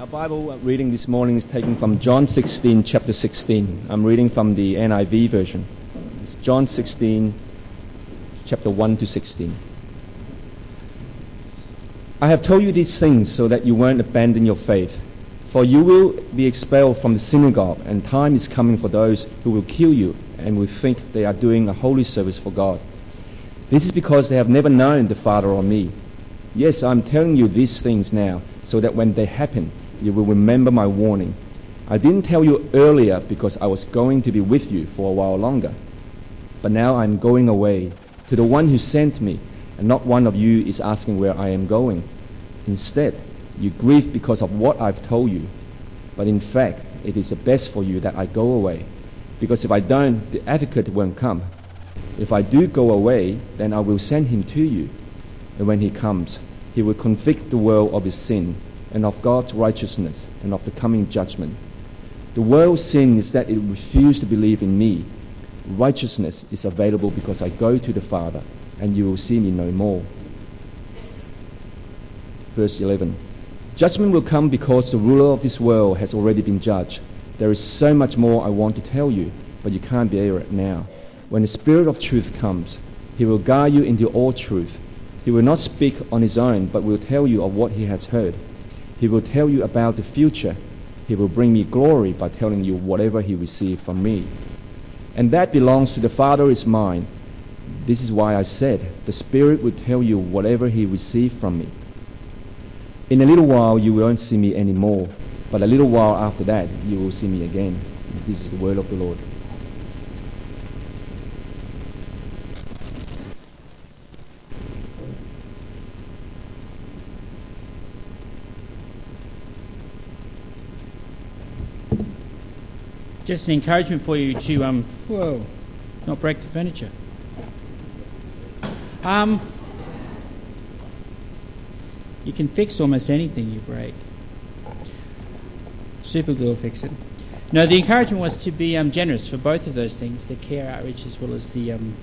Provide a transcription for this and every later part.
Our Bible reading this morning is taken from John 16, chapter 16. I'm reading from the NIV version. It's John 16, chapter 1 to 16. I have told you these things so that you won't abandon your faith. For you will be expelled from the synagogue, and time is coming for those who will kill you and will think they are doing a holy service for God. This is because they have never known the Father or me. Yes, I'm telling you these things now, so that when they happen, you will remember my warning. I didn't tell you earlier because I was going to be with you for a while longer. But now I'm going away to the one who sent me, and not one of you is asking where I am going. Instead, you grieve because of what I've told you. But in fact, it is the best for you that I go away, because if I don't, the advocate won't come. If I do go away, then I will send him to you. And when he comes, he will convict the world of his sin and of God's righteousness and of the coming judgment. The world's sin is that it refused to believe in me. Righteousness is available because I go to the Father, and you will see me no more. Verse 11 Judgment will come because the ruler of this world has already been judged. There is so much more I want to tell you, but you can't bear it now. When the Spirit of truth comes, he will guide you into all truth. He will not speak on his own, but will tell you of what he has heard. He will tell you about the future. He will bring me glory by telling you whatever he received from me. And that belongs to the Father is mine. This is why I said, The Spirit will tell you whatever he received from me. In a little while you won't see me anymore, but a little while after that you will see me again. This is the word of the Lord. Just an encouragement for you to um, whoa, not break the furniture. Um, you can fix almost anything you break. Super glue will fix it. No, the encouragement was to be um, generous for both of those things, the care outreach as well as the um,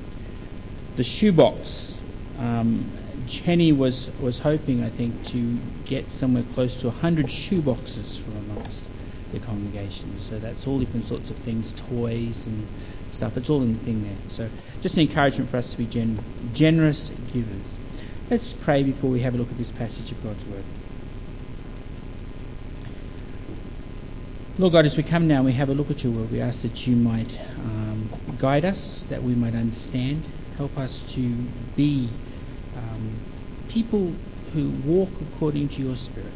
the shoebox. Um, Jenny was was hoping, I think, to get somewhere close to 100 shoeboxes from amongst the congregation. So that's all different sorts of things, toys and stuff. It's all in the thing there. So just an encouragement for us to be gen- generous givers. Let's pray before we have a look at this passage of God's Word. Lord God, as we come now we have a look at your word, we ask that you might um, guide us, that we might understand, help us to be um, people who walk according to your Spirit.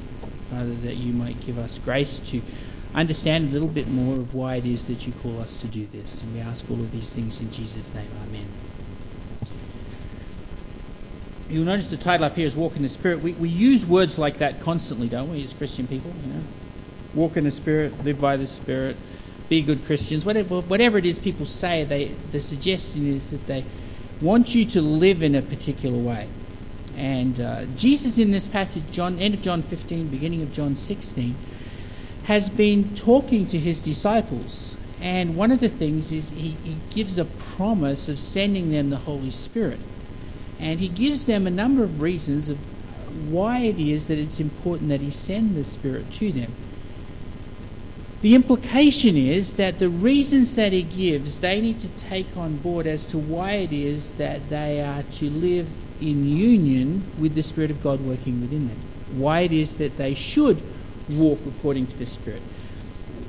Father, that you might give us grace to understand a little bit more of why it is that you call us to do this. And we ask all of these things in Jesus' name. Amen. You'll notice the title up here is Walk in the Spirit. We, we use words like that constantly, don't we, as Christian people? You know, walk in the Spirit, live by the Spirit, be good Christians. Whatever, whatever it is people say, they, the suggestion is that they want you to live in a particular way. And uh, Jesus in this passage, John, end of John 15, beginning of John 16, has been talking to his disciples. And one of the things is he, he gives a promise of sending them the Holy Spirit. And he gives them a number of reasons of why it is that it's important that he send the Spirit to them. The implication is that the reasons that he gives, they need to take on board as to why it is that they are to live in union with the Spirit of God working within them. Why it is that they should walk according to the Spirit.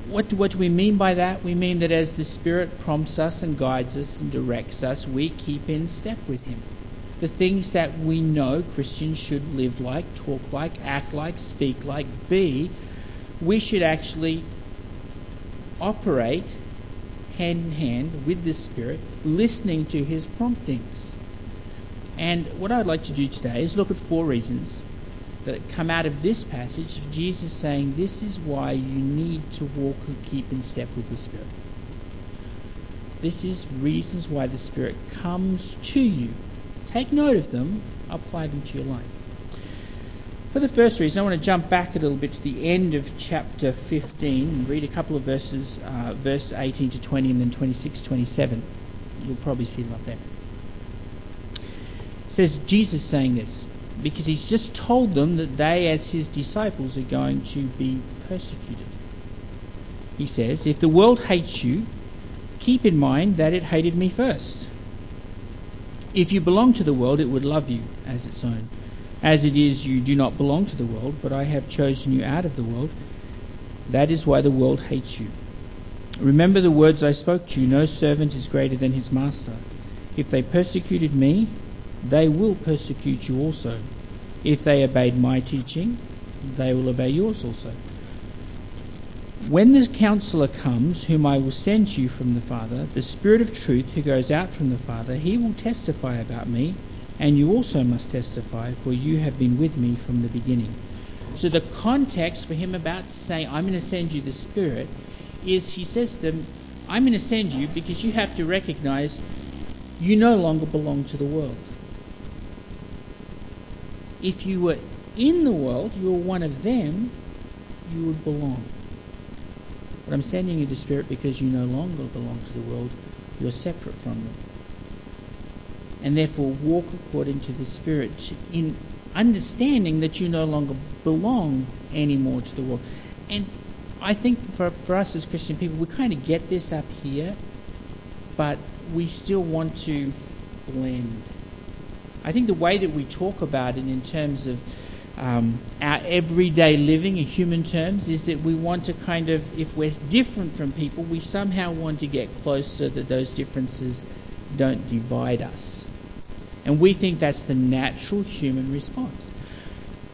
What do, what do we mean by that? We mean that as the Spirit prompts us and guides us and directs us, we keep in step with Him. The things that we know Christians should live like, talk like, act like, speak like, be, we should actually operate hand in hand with the Spirit, listening to His promptings. And what I'd like to do today is look at four reasons that come out of this passage of Jesus saying this is why you need to walk and keep in step with the Spirit. This is reasons why the Spirit comes to you. Take note of them, apply them to your life. For the first reason, I want to jump back a little bit to the end of chapter 15 and read a couple of verses, uh, verse 18 to 20 and then 26 27. You'll probably see them up there. It says, Jesus saying this because he's just told them that they, as his disciples, are going to be persecuted. He says, If the world hates you, keep in mind that it hated me first. If you belong to the world, it would love you as its own. As it is, you do not belong to the world, but I have chosen you out of the world. That is why the world hates you. Remember the words I spoke to you no servant is greater than his master. If they persecuted me, they will persecute you also. If they obeyed my teaching, they will obey yours also. When the counselor comes, whom I will send you from the Father, the Spirit of truth who goes out from the Father, he will testify about me, and you also must testify, for you have been with me from the beginning. So the context for him about to say, I'm going to send you the Spirit, is he says to them, I'm going to send you because you have to recognize you no longer belong to the world. If you were in the world, you were one of them, you would belong. But I'm sending you the Spirit because you no longer belong to the world, you're separate from them. And therefore, walk according to the Spirit in understanding that you no longer belong anymore to the world. And I think for, for us as Christian people, we kind of get this up here, but we still want to blend. I think the way that we talk about it in terms of um, our everyday living in human terms is that we want to kind of, if we're different from people, we somehow want to get closer that those differences don't divide us. And we think that's the natural human response.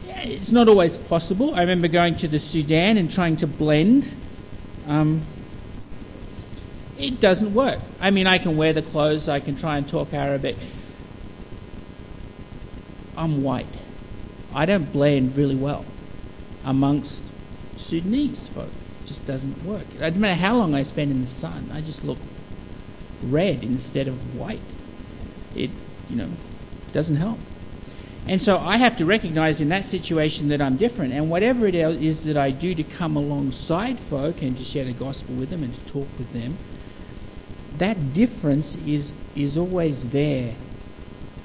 It's not always possible. I remember going to the Sudan and trying to blend. Um, it doesn't work. I mean, I can wear the clothes, I can try and talk Arabic. I'm white. I don't blend really well amongst Sudanese folk. It just doesn't work. It doesn't matter how long I spend in the sun, I just look red instead of white. It, you know, doesn't help. And so I have to recognize in that situation that I'm different. And whatever it is that I do to come alongside folk and to share the gospel with them and to talk with them, that difference is is always there.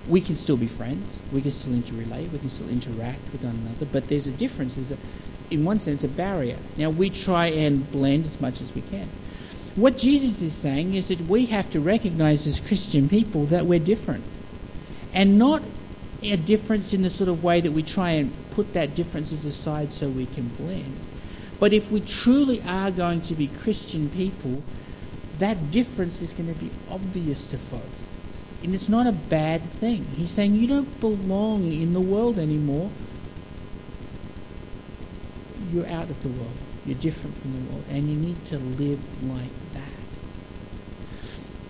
We can still be friends. We can still interrelate. We can still interact with one another. But there's a difference. There's a, in one sense, a barrier. Now we try and blend as much as we can. What Jesus is saying is that we have to recognize as Christian people that we're different, and not a difference in the sort of way that we try and put that differences aside so we can blend. But if we truly are going to be Christian people, that difference is going to be obvious to folk. And it's not a bad thing. He's saying you don't belong in the world anymore. You're out of the world. You're different from the world. And you need to live like that.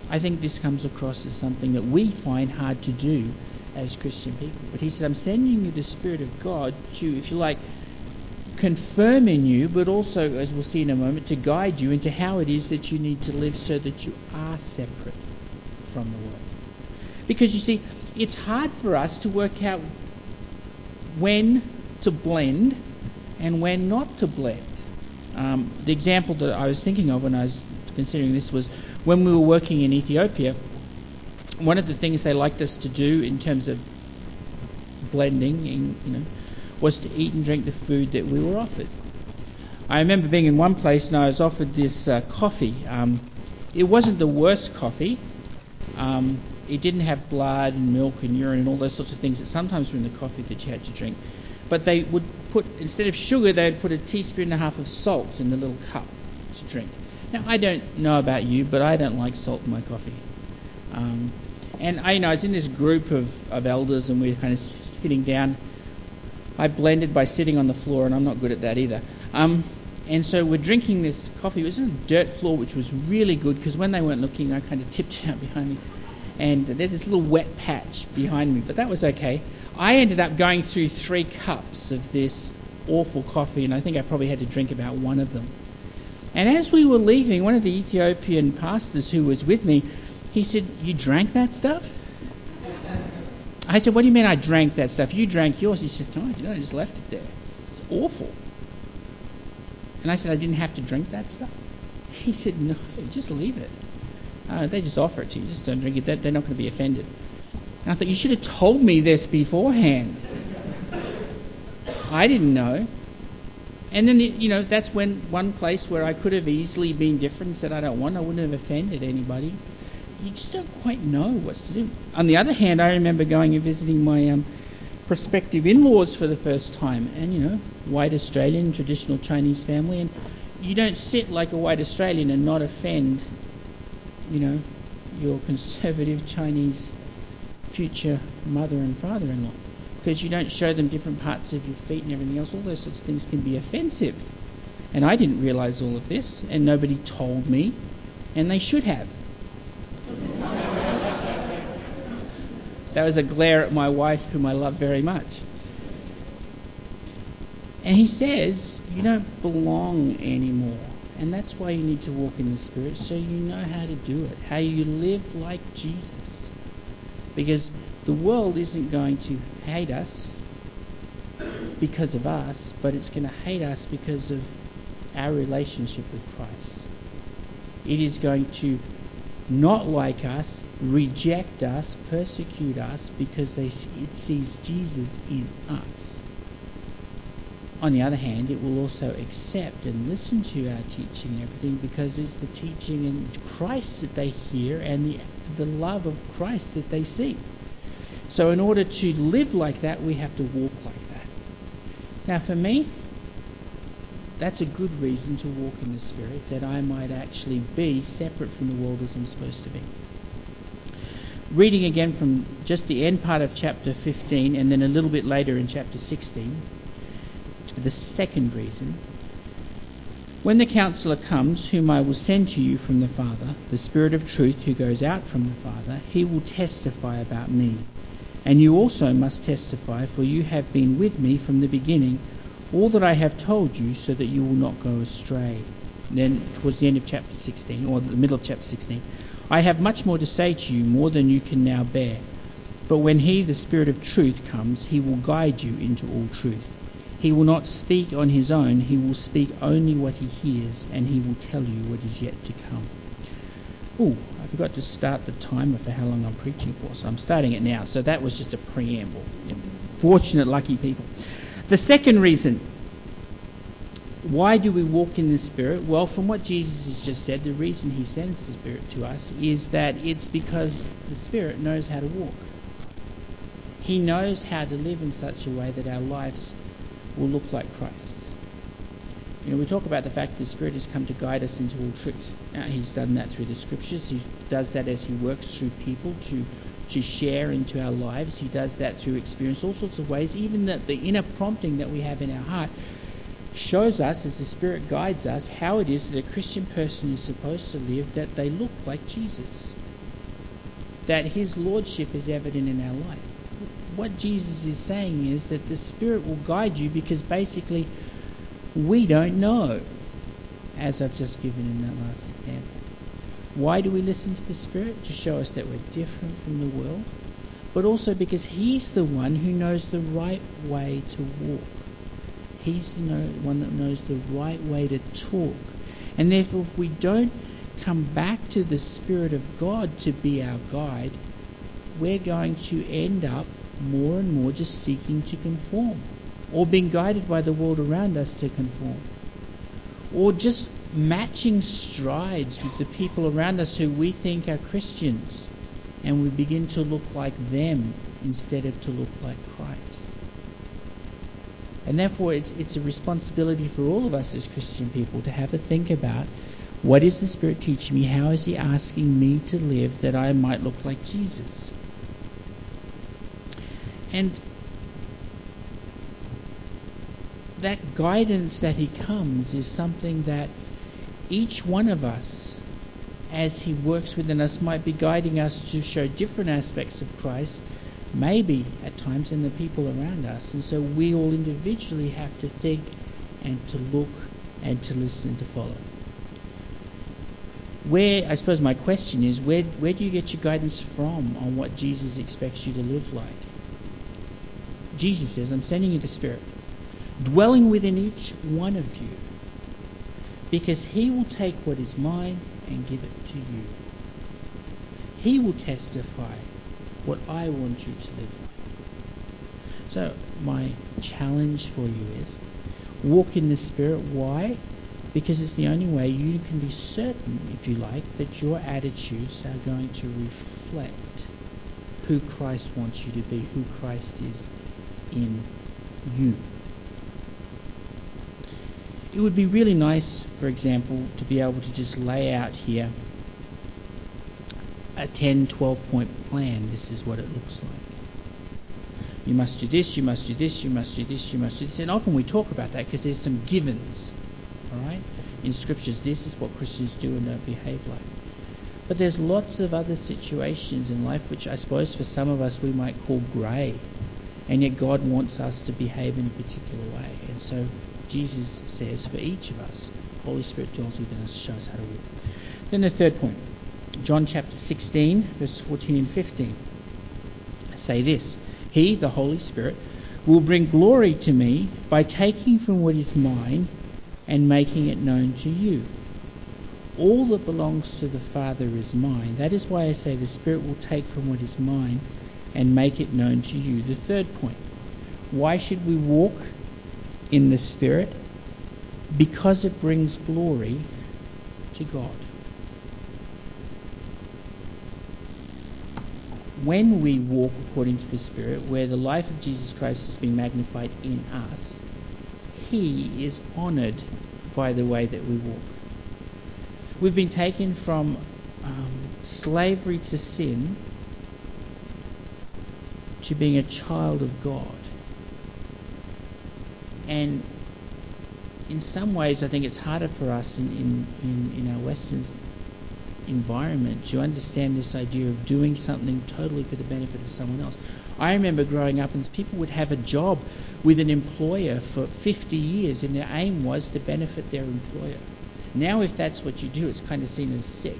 I think this comes across as something that we find hard to do as Christian people. But he said, I'm sending you the Spirit of God to, if you like, confirm in you, but also, as we'll see in a moment, to guide you into how it is that you need to live so that you are separate from the world. Because you see, it's hard for us to work out when to blend and when not to blend. Um, the example that I was thinking of when I was considering this was when we were working in Ethiopia. One of the things they liked us to do in terms of blending, in, you know, was to eat and drink the food that we were offered. I remember being in one place and I was offered this uh, coffee. Um, it wasn't the worst coffee. Um, it didn't have blood and milk and urine and all those sorts of things that sometimes were in the coffee that you had to drink. But they would put, instead of sugar, they'd put a teaspoon and a half of salt in the little cup to drink. Now, I don't know about you, but I don't like salt in my coffee. Um, and I you know I was in this group of, of elders and we were kind of sitting down I blended by sitting on the floor, and I'm not good at that either. Um, and so we're drinking this coffee. It was a dirt floor, which was really good because when they weren't looking, I kind of tipped out behind me. And there's this little wet patch behind me, but that was okay. I ended up going through three cups of this awful coffee, and I think I probably had to drink about one of them. And as we were leaving, one of the Ethiopian pastors who was with me, he said, You drank that stuff? I said, What do you mean I drank that stuff? You drank yours. He said, No, you know, I just left it there. It's awful. And I said, I didn't have to drink that stuff. He said, No, just leave it. Uh, they just offer it to you. Just don't drink it. They're not going to be offended. And I thought, You should have told me this beforehand. I didn't know. And then, you know, that's when one place where I could have easily been different and said, I don't want, I wouldn't have offended anybody. You just don't quite know what to do. On the other hand, I remember going and visiting my um, prospective in laws for the first time, and, you know, white Australian, traditional Chinese family, and you don't sit like a white Australian and not offend, you know, your conservative Chinese future mother and father in law because you don't show them different parts of your feet and everything else. All those sorts of things can be offensive. And I didn't realize all of this, and nobody told me, and they should have. that was a glare at my wife, whom I love very much. And he says, You don't belong anymore. And that's why you need to walk in the Spirit, so you know how to do it, how you live like Jesus. Because the world isn't going to hate us because of us, but it's going to hate us because of our relationship with Christ. It is going to not like us, reject us, persecute us because they, it sees Jesus in us. On the other hand, it will also accept and listen to our teaching and everything because it's the teaching in Christ that they hear and the, the love of Christ that they see. So, in order to live like that, we have to walk like that. Now, for me, that's a good reason to walk in the Spirit, that I might actually be separate from the world as I'm supposed to be. Reading again from just the end part of chapter 15 and then a little bit later in chapter 16, for the second reason. When the counselor comes, whom I will send to you from the Father, the Spirit of truth who goes out from the Father, he will testify about me. And you also must testify, for you have been with me from the beginning, all that I have told you, so that you will not go astray. And then, towards the end of chapter 16, or the middle of chapter 16, I have much more to say to you, more than you can now bear. But when He, the Spirit of truth, comes, He will guide you into all truth. He will not speak on His own, He will speak only what He hears, and He will tell you what is yet to come. Oh, I forgot to start the timer for how long I'm preaching for, so I'm starting it now. So that was just a preamble. Fortunate, lucky people. The second reason why do we walk in the Spirit? Well, from what Jesus has just said, the reason he sends the Spirit to us is that it's because the Spirit knows how to walk. He knows how to live in such a way that our lives will look like Christ. You know, we talk about the fact that the Spirit has come to guide us into all truth. Now, he's done that through the Scriptures. He does that as he works through people to to share into our lives. He does that through experience, all sorts of ways. Even that the inner prompting that we have in our heart shows us, as the Spirit guides us, how it is that a Christian person is supposed to live that they look like Jesus. That His Lordship is evident in our life. What Jesus is saying is that the Spirit will guide you because basically we don't know, as I've just given in that last example. Why do we listen to the Spirit? To show us that we're different from the world, but also because He's the one who knows the right way to walk. He's the one that knows the right way to talk. And therefore, if we don't come back to the Spirit of God to be our guide, we're going to end up more and more just seeking to conform or being guided by the world around us to conform, or just matching strides with the people around us who we think are Christians, and we begin to look like them instead of to look like Christ. And therefore, it's, it's a responsibility for all of us as Christian people to have a think about what is the Spirit teaching me? How is He asking me to live that I might look like Jesus? And that guidance that He comes is something that each one of us, as He works within us, might be guiding us to show different aspects of Christ, maybe at times in the people around us. And so we all individually have to think and to look and to listen and to follow. Where, I suppose my question is, where, where do you get your guidance from on what Jesus expects you to live like? Jesus says, I'm sending you the Spirit dwelling within each one of you, because he will take what is mine and give it to you. He will testify what I want you to live like. So, my challenge for you is walk in the Spirit. Why? Because it's the only way you can be certain, if you like, that your attitudes are going to reflect who Christ wants you to be, who Christ is in you. It would be really nice, for example, to be able to just lay out here a 10, 12 point plan. This is what it looks like. You must do this, you must do this, you must do this, you must do this. And often we talk about that because there's some givens, all right? In scriptures, this is what Christians do and don't behave like. But there's lots of other situations in life which I suppose for some of us we might call grey. And yet God wants us to behave in a particular way. And so Jesus says for each of us, Holy Spirit dwells within us, shows how to walk. Then the third point, John chapter 16, verse 14 and 15. I say this He, the Holy Spirit, will bring glory to me by taking from what is mine and making it known to you. All that belongs to the Father is mine. That is why I say the Spirit will take from what is mine and make it known to you. The third point why should we walk in the Spirit? Because it brings glory to God. When we walk according to the Spirit, where the life of Jesus Christ is being magnified in us, He is honoured by the way that we walk. We've been taken from um, slavery to sin to being a child of God. And in some ways, I think it's harder for us in, in, in, in our Western environment to understand this idea of doing something totally for the benefit of someone else. I remember growing up and people would have a job with an employer for 50 years and their aim was to benefit their employer. Now, if that's what you do, it's kind of seen as sick.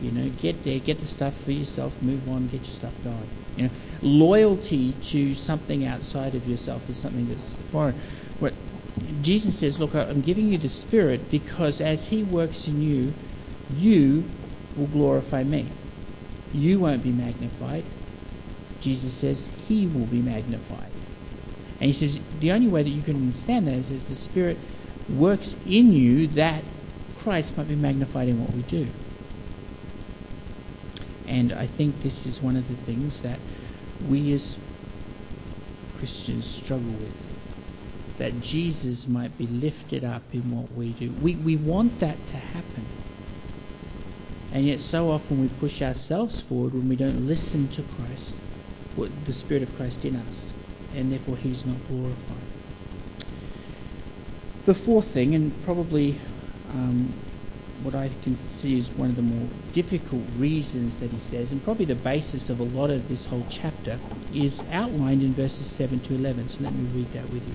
You know, get there, get the stuff for yourself, move on, get your stuff going. You know, loyalty to something outside of yourself is something that's foreign. What Jesus says, look, I'm giving you the Spirit because as He works in you, you will glorify me. You won't be magnified. Jesus says He will be magnified. And He says the only way that you can understand that is as the Spirit works in you that Christ might be magnified in what we do. And I think this is one of the things that we as Christians struggle with. That Jesus might be lifted up in what we do. We, we want that to happen. And yet, so often we push ourselves forward when we don't listen to Christ, the Spirit of Christ in us, and therefore He's not glorified. The fourth thing, and probably um, what I can see is one of the more difficult reasons that he says, and probably the basis of a lot of this whole chapter, is outlined in verses 7 to 11. So let me read that with you.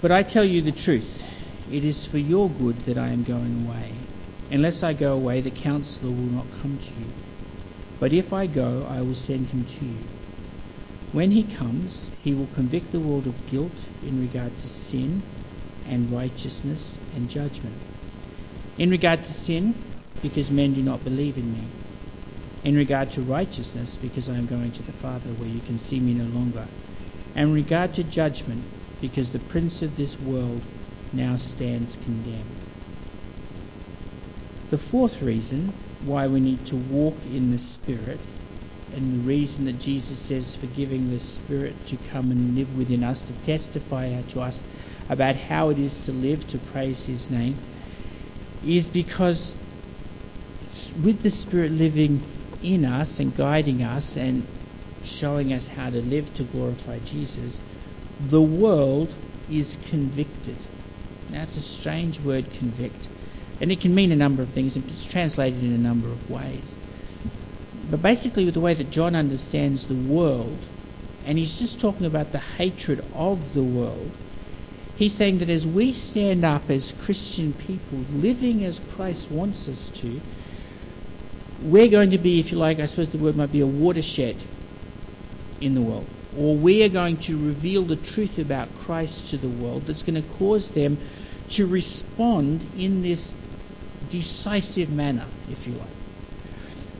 But I tell you the truth, it is for your good that I am going away. Unless I go away, the counselor will not come to you. But if I go, I will send him to you. When he comes, he will convict the world of guilt in regard to sin and righteousness and judgment. In regard to sin, because men do not believe in me. In regard to righteousness, because I am going to the Father where you can see me no longer. And in regard to judgment, because the prince of this world now stands condemned. The fourth reason why we need to walk in the Spirit, and the reason that Jesus says for giving the Spirit to come and live within us, to testify to us about how it is to live to praise His name is because with the Spirit living in us and guiding us and showing us how to live to glorify Jesus, the world is convicted. Now, it's a strange word, convict, and it can mean a number of things, and it's translated in a number of ways. But basically, with the way that John understands the world, and he's just talking about the hatred of the world, He's saying that as we stand up as Christian people, living as Christ wants us to, we're going to be, if you like, I suppose the word might be a watershed in the world. Or we are going to reveal the truth about Christ to the world that's going to cause them to respond in this decisive manner, if you like.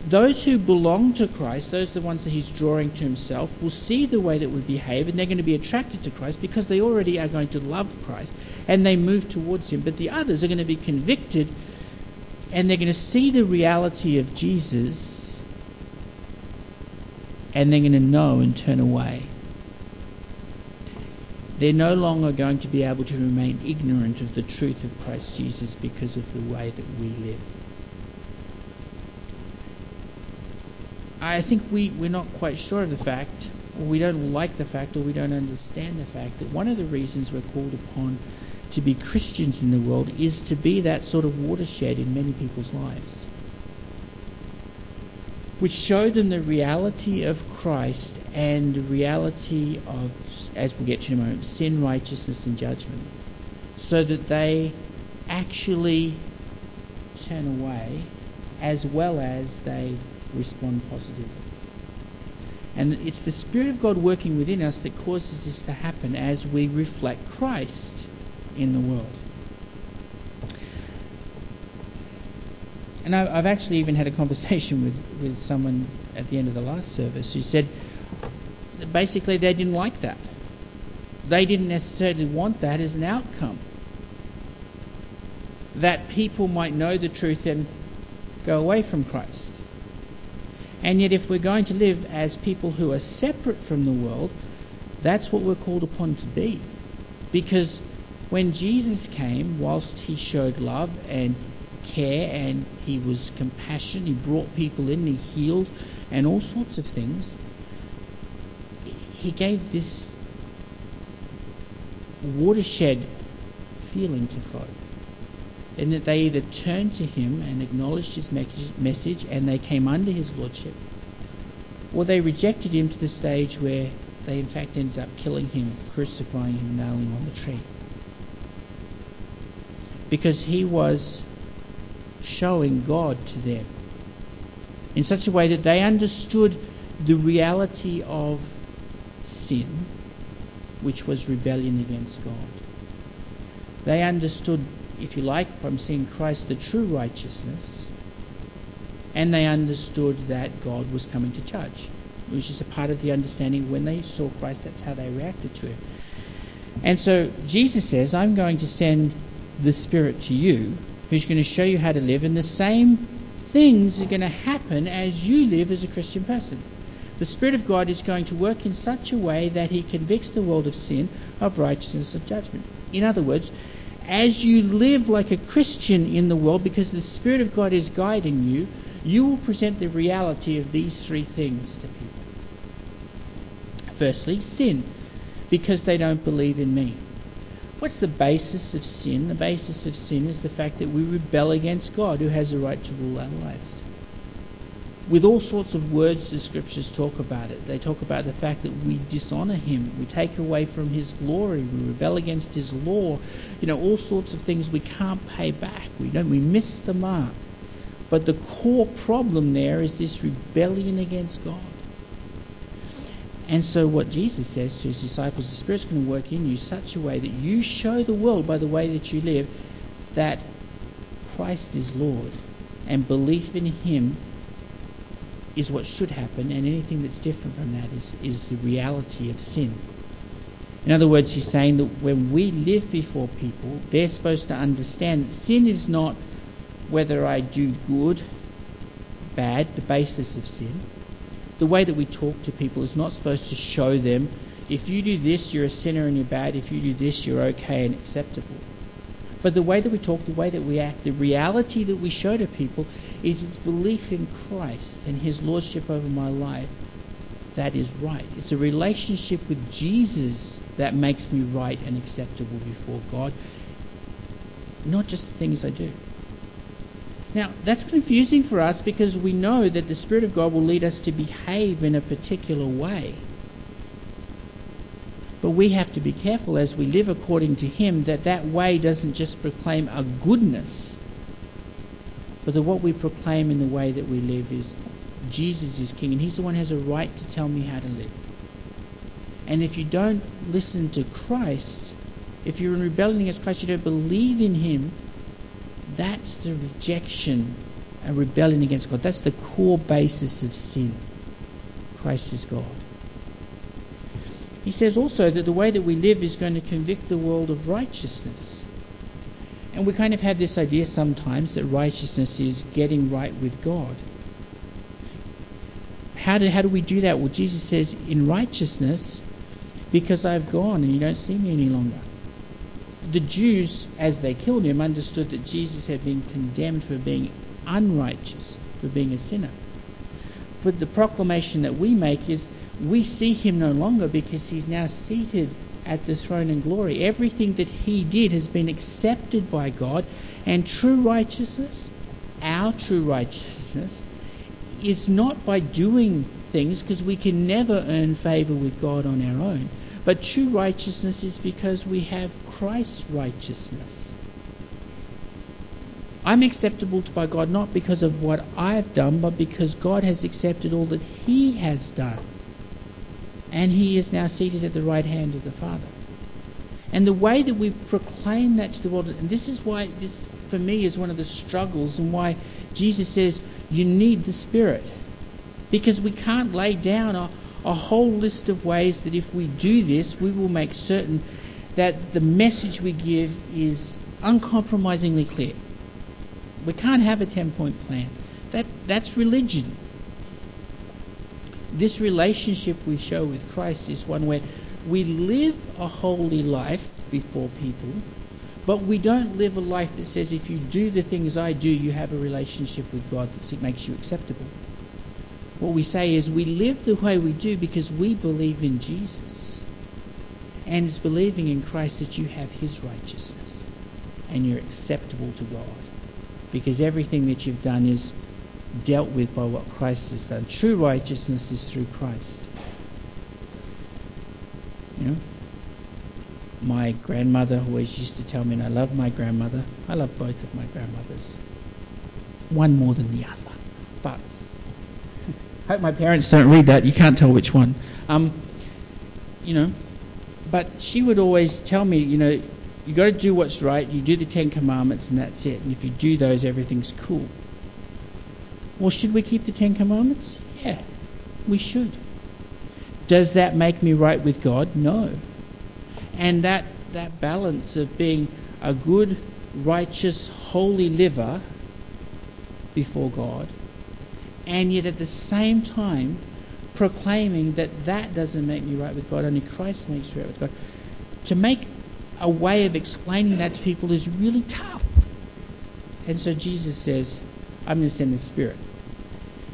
Those who belong to Christ, those are the ones that he's drawing to himself, will see the way that we behave and they're going to be attracted to Christ because they already are going to love Christ and they move towards him. But the others are going to be convicted and they're going to see the reality of Jesus and they're going to know and turn away. They're no longer going to be able to remain ignorant of the truth of Christ Jesus because of the way that we live. I think we, we're not quite sure of the fact, or we don't like the fact, or we don't understand the fact that one of the reasons we're called upon to be Christians in the world is to be that sort of watershed in many people's lives, which show them the reality of Christ and the reality of, as we'll get to in a moment, sin, righteousness, and judgment, so that they actually turn away as well as they respond positively. And it's the Spirit of God working within us that causes this to happen as we reflect Christ in the world. And I've actually even had a conversation with, with someone at the end of the last service who said basically they didn't like that. They didn't necessarily want that as an outcome. That people might know the truth and go away from Christ. And yet, if we're going to live as people who are separate from the world, that's what we're called upon to be. Because when Jesus came, whilst he showed love and care and he was compassionate, he brought people in, he healed, and all sorts of things, he gave this watershed feeling to folk and that they either turned to him and acknowledged his message and they came under his lordship, or they rejected him to the stage where they in fact ended up killing him, crucifying him, nailing him on the tree. Because he was showing God to them in such a way that they understood the reality of sin, which was rebellion against God. They understood if you like, from seeing Christ the true righteousness, and they understood that God was coming to judge, which is a part of the understanding when they saw Christ, that's how they reacted to him. And so Jesus says, I'm going to send the Spirit to you, who's going to show you how to live, and the same things are going to happen as you live as a Christian person. The Spirit of God is going to work in such a way that He convicts the world of sin, of righteousness, of judgment. In other words, as you live like a Christian in the world, because the Spirit of God is guiding you, you will present the reality of these three things to people. Firstly, sin, because they don't believe in me. What's the basis of sin? The basis of sin is the fact that we rebel against God, who has the right to rule our lives with all sorts of words the scriptures talk about it. They talk about the fact that we dishonor him, we take away from his glory, we rebel against his law, you know, all sorts of things we can't pay back. We don't we miss the mark. But the core problem there is this rebellion against God. And so what Jesus says to his disciples, the Spirit's going to work in you such a way that you show the world by the way that you live that Christ is Lord and belief in him is what should happen, and anything that's different from that is, is the reality of sin. In other words, he's saying that when we live before people, they're supposed to understand that sin is not whether I do good, bad, the basis of sin. The way that we talk to people is not supposed to show them if you do this, you're a sinner and you're bad. If you do this, you're okay and acceptable. But the way that we talk, the way that we act, the reality that we show to people is its belief in Christ and His Lordship over my life. That is right. It's a relationship with Jesus that makes me right and acceptable before God, not just the things I do. Now, that's confusing for us because we know that the Spirit of God will lead us to behave in a particular way. But we have to be careful as we live according to Him that that way doesn't just proclaim a goodness, but that what we proclaim in the way that we live is Jesus is King, and He's the one who has a right to tell me how to live. And if you don't listen to Christ, if you're in rebellion against Christ, you don't believe in Him, that's the rejection and rebellion against God. That's the core basis of sin. Christ is God. He says also that the way that we live is going to convict the world of righteousness. And we kind of have this idea sometimes that righteousness is getting right with God. How do, how do we do that? Well, Jesus says, in righteousness, because I've gone and you don't see me any longer. The Jews, as they killed him, understood that Jesus had been condemned for being unrighteous, for being a sinner. But the proclamation that we make is we see him no longer because he's now seated at the throne in glory. Everything that he did has been accepted by God, and true righteousness, our true righteousness, is not by doing things because we can never earn favor with God on our own. But true righteousness is because we have Christ's righteousness. I'm acceptable to by God not because of what I've done, but because God has accepted all that He has done. And He is now seated at the right hand of the Father. And the way that we proclaim that to the world, and this is why this, for me, is one of the struggles, and why Jesus says you need the Spirit. Because we can't lay down a, a whole list of ways that if we do this, we will make certain that the message we give is uncompromisingly clear. We can't have a 10 point plan. That, that's religion. This relationship we show with Christ is one where we live a holy life before people, but we don't live a life that says if you do the things I do, you have a relationship with God that makes you acceptable. What we say is we live the way we do because we believe in Jesus. And it's believing in Christ that you have His righteousness and you're acceptable to God because everything that you've done is dealt with by what Christ has done. True righteousness is through Christ. You know? My grandmother always used to tell me, and I love my grandmother. I love both of my grandmothers. One more than the other. But I hope my parents don't read that. You can't tell which one. Um, you know, but she would always tell me, you know, you got to do what's right. You do the Ten Commandments, and that's it. And if you do those, everything's cool. Well, should we keep the Ten Commandments? Yeah, we should. Does that make me right with God? No. And that that balance of being a good, righteous, holy liver before God, and yet at the same time proclaiming that that doesn't make me right with God, only Christ makes me right with God. To make a way of explaining that to people is really tough. And so Jesus says, I'm going to send the Spirit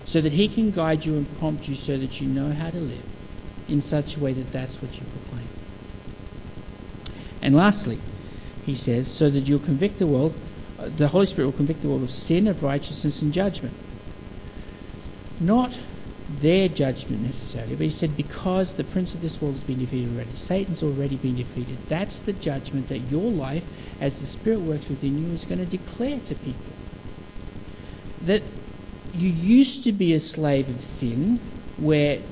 so that He can guide you and prompt you so that you know how to live in such a way that that's what you proclaim. And lastly, He says, so that you'll convict the world, uh, the Holy Spirit will convict the world of sin, of righteousness, and judgment. Not their judgment necessarily, but he said because the prince of this world has been defeated already, Satan's already been defeated. That's the judgment that your life, as the Spirit works within you, is going to declare to people. That you used to be a slave of sin, where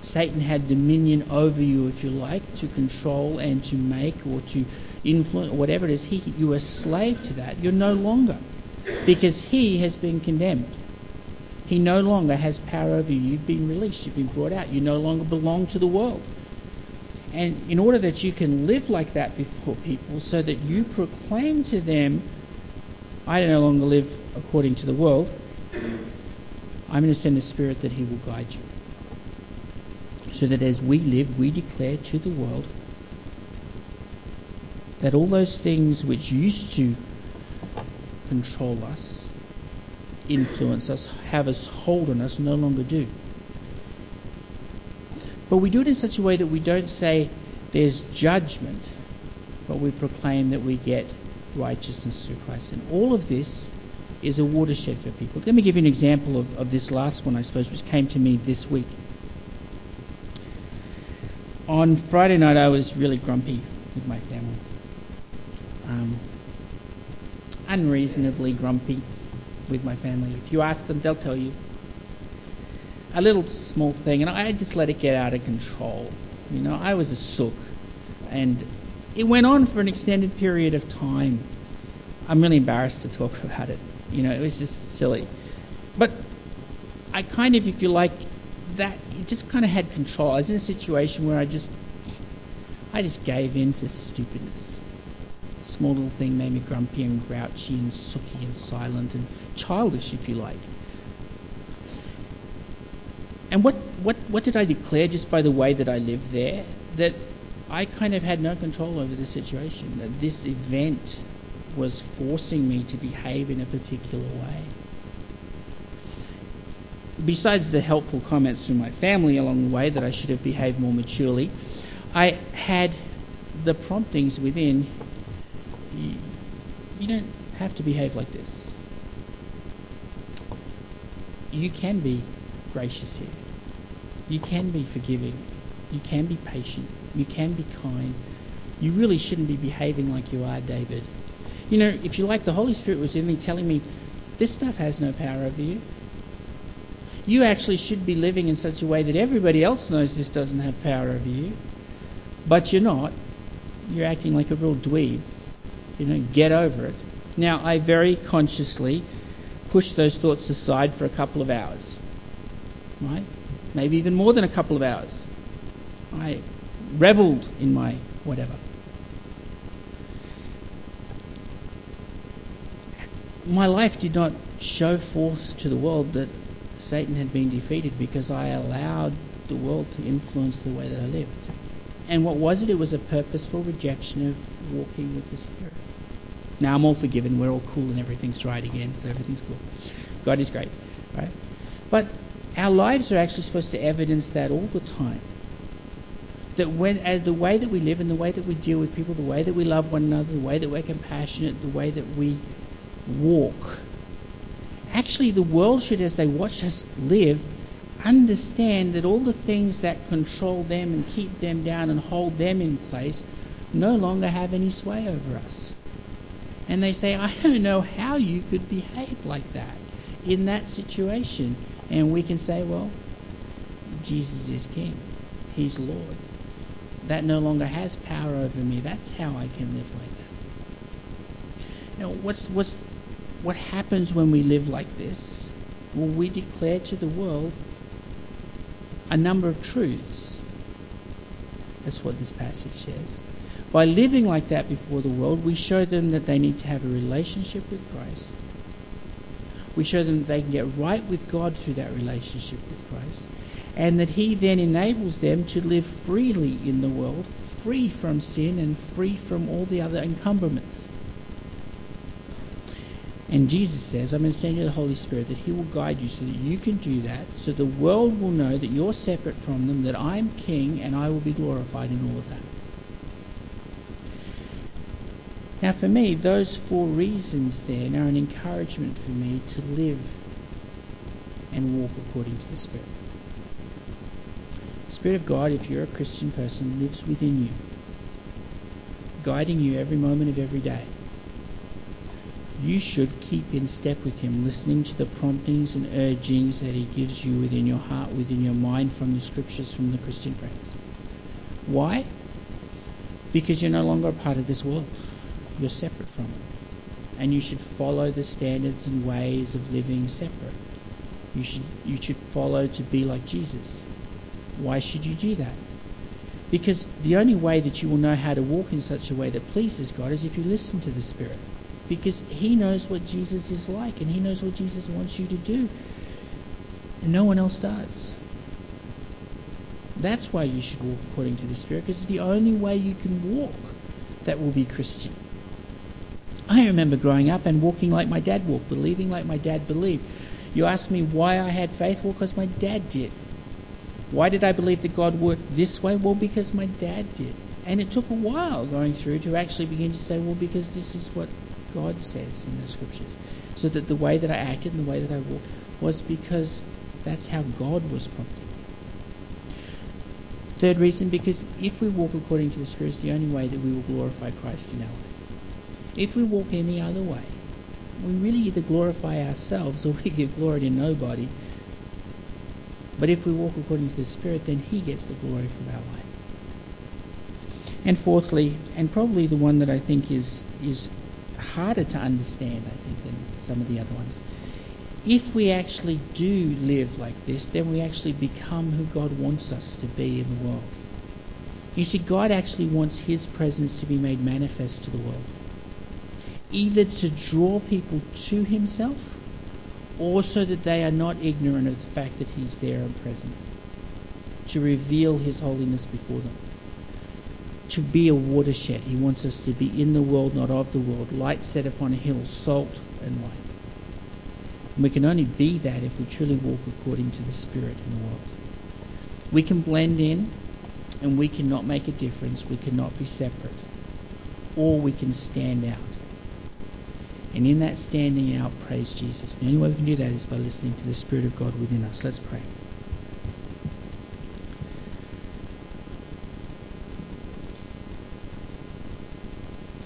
Satan had dominion over you, if you like, to control and to make or to influence, or whatever it is. He, you were a slave to that. You're no longer, because he has been condemned. He no longer has power over you. You've been released. You've been brought out. You no longer belong to the world. And in order that you can live like that before people, so that you proclaim to them, I don't no longer live according to the world, I'm going to send a spirit that He will guide you. So that as we live, we declare to the world that all those things which used to control us influence us, have us hold on us, no longer do. But we do it in such a way that we don't say there's judgment, but we proclaim that we get righteousness through Christ. And all of this is a watershed for people. Let me give you an example of, of this last one, I suppose, which came to me this week. On Friday night, I was really grumpy with my family. Um, unreasonably grumpy with my family. If you ask them, they'll tell you. A little small thing, and I just let it get out of control. You know, I was a sook, and it went on for an extended period of time. I'm really embarrassed to talk about it. You know, it was just silly. But I kind of, if you like, that it just kind of had control. I was in a situation where I just, I just gave in to stupidness. Small little thing made me grumpy and grouchy and sooky and silent and childish, if you like. And what, what, what did I declare just by the way that I lived there? That I kind of had no control over the situation, that this event was forcing me to behave in a particular way. Besides the helpful comments from my family along the way that I should have behaved more maturely, I had the promptings within you don't have to behave like this. You can be gracious here. You can be forgiving. You can be patient. You can be kind. You really shouldn't be behaving like you are, David. You know, if you like, the Holy Spirit was in me telling me this stuff has no power over you. You actually should be living in such a way that everybody else knows this doesn't have power over you. But you're not. You're acting like a real dweeb. You know, get over it. Now, I very consciously pushed those thoughts aside for a couple of hours. Right? Maybe even more than a couple of hours. I reveled in my whatever. My life did not show forth to the world that Satan had been defeated because I allowed the world to influence the way that I lived. And what was it? It was a purposeful rejection of walking with the Spirit. Now I'm all forgiven. We're all cool and everything's right again. So everything's cool. God is great, right? But our lives are actually supposed to evidence that all the time. That when, as the way that we live and the way that we deal with people, the way that we love one another, the way that we're compassionate, the way that we walk, actually the world should, as they watch us live, understand that all the things that control them and keep them down and hold them in place no longer have any sway over us. And they say, I don't know how you could behave like that in that situation. And we can say, well, Jesus is King, He's Lord. That no longer has power over me. That's how I can live like that. Now, what's, what's, what happens when we live like this? Well, we declare to the world a number of truths. That's what this passage says. By living like that before the world, we show them that they need to have a relationship with Christ we show them that they can get right with God through that relationship with Christ, and that He then enables them to live freely in the world, free from sin and free from all the other encumberments. And Jesus says, I'm going to send you the Holy Spirit that He will guide you so that you can do that, so the world will know that you're separate from them, that I'm King, and I will be glorified in all of that. Now, for me, those four reasons then are an encouragement for me to live and walk according to the Spirit. The Spirit of God, if you're a Christian person, lives within you, guiding you every moment of every day. You should keep in step with Him, listening to the promptings and urgings that He gives you within your heart, within your mind, from the Scriptures, from the Christian friends. Why? Because you're no longer a part of this world you're separate from it. And you should follow the standards and ways of living separate. You should, you should follow to be like Jesus. Why should you do that? Because the only way that you will know how to walk in such a way that pleases God is if you listen to the Spirit. Because He knows what Jesus is like and He knows what Jesus wants you to do. And no one else does. That's why you should walk according to the Spirit, because it's the only way you can walk that will be Christian. I remember growing up and walking like my dad walked, believing like my dad believed. You ask me why I had faith? Well, because my dad did. Why did I believe that God worked this way? Well, because my dad did. And it took a while going through to actually begin to say, well, because this is what God says in the scriptures. So that the way that I acted and the way that I walked was because that's how God was prompting. Third reason, because if we walk according to the Spirit, it's the only way that we will glorify Christ in our life. If we walk any other way, we really either glorify ourselves or we give glory to nobody. But if we walk according to the Spirit, then He gets the glory from our life. And fourthly, and probably the one that I think is is harder to understand, I think, than some of the other ones, if we actually do live like this, then we actually become who God wants us to be in the world. You see, God actually wants His presence to be made manifest to the world, either to draw people to Himself or so that they are not ignorant of the fact that He's there and present, to reveal His holiness before them. To be a watershed. He wants us to be in the world, not of the world, light set upon a hill, salt and light. And we can only be that if we truly walk according to the Spirit in the world. We can blend in and we cannot make a difference. We cannot be separate. Or we can stand out. And in that standing out, praise Jesus. The only way we can do that is by listening to the Spirit of God within us. Let's pray.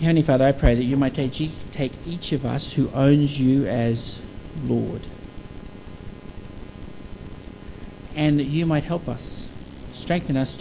Heavenly Father, I pray that you might take each of us who owns you as Lord. And that you might help us, strengthen us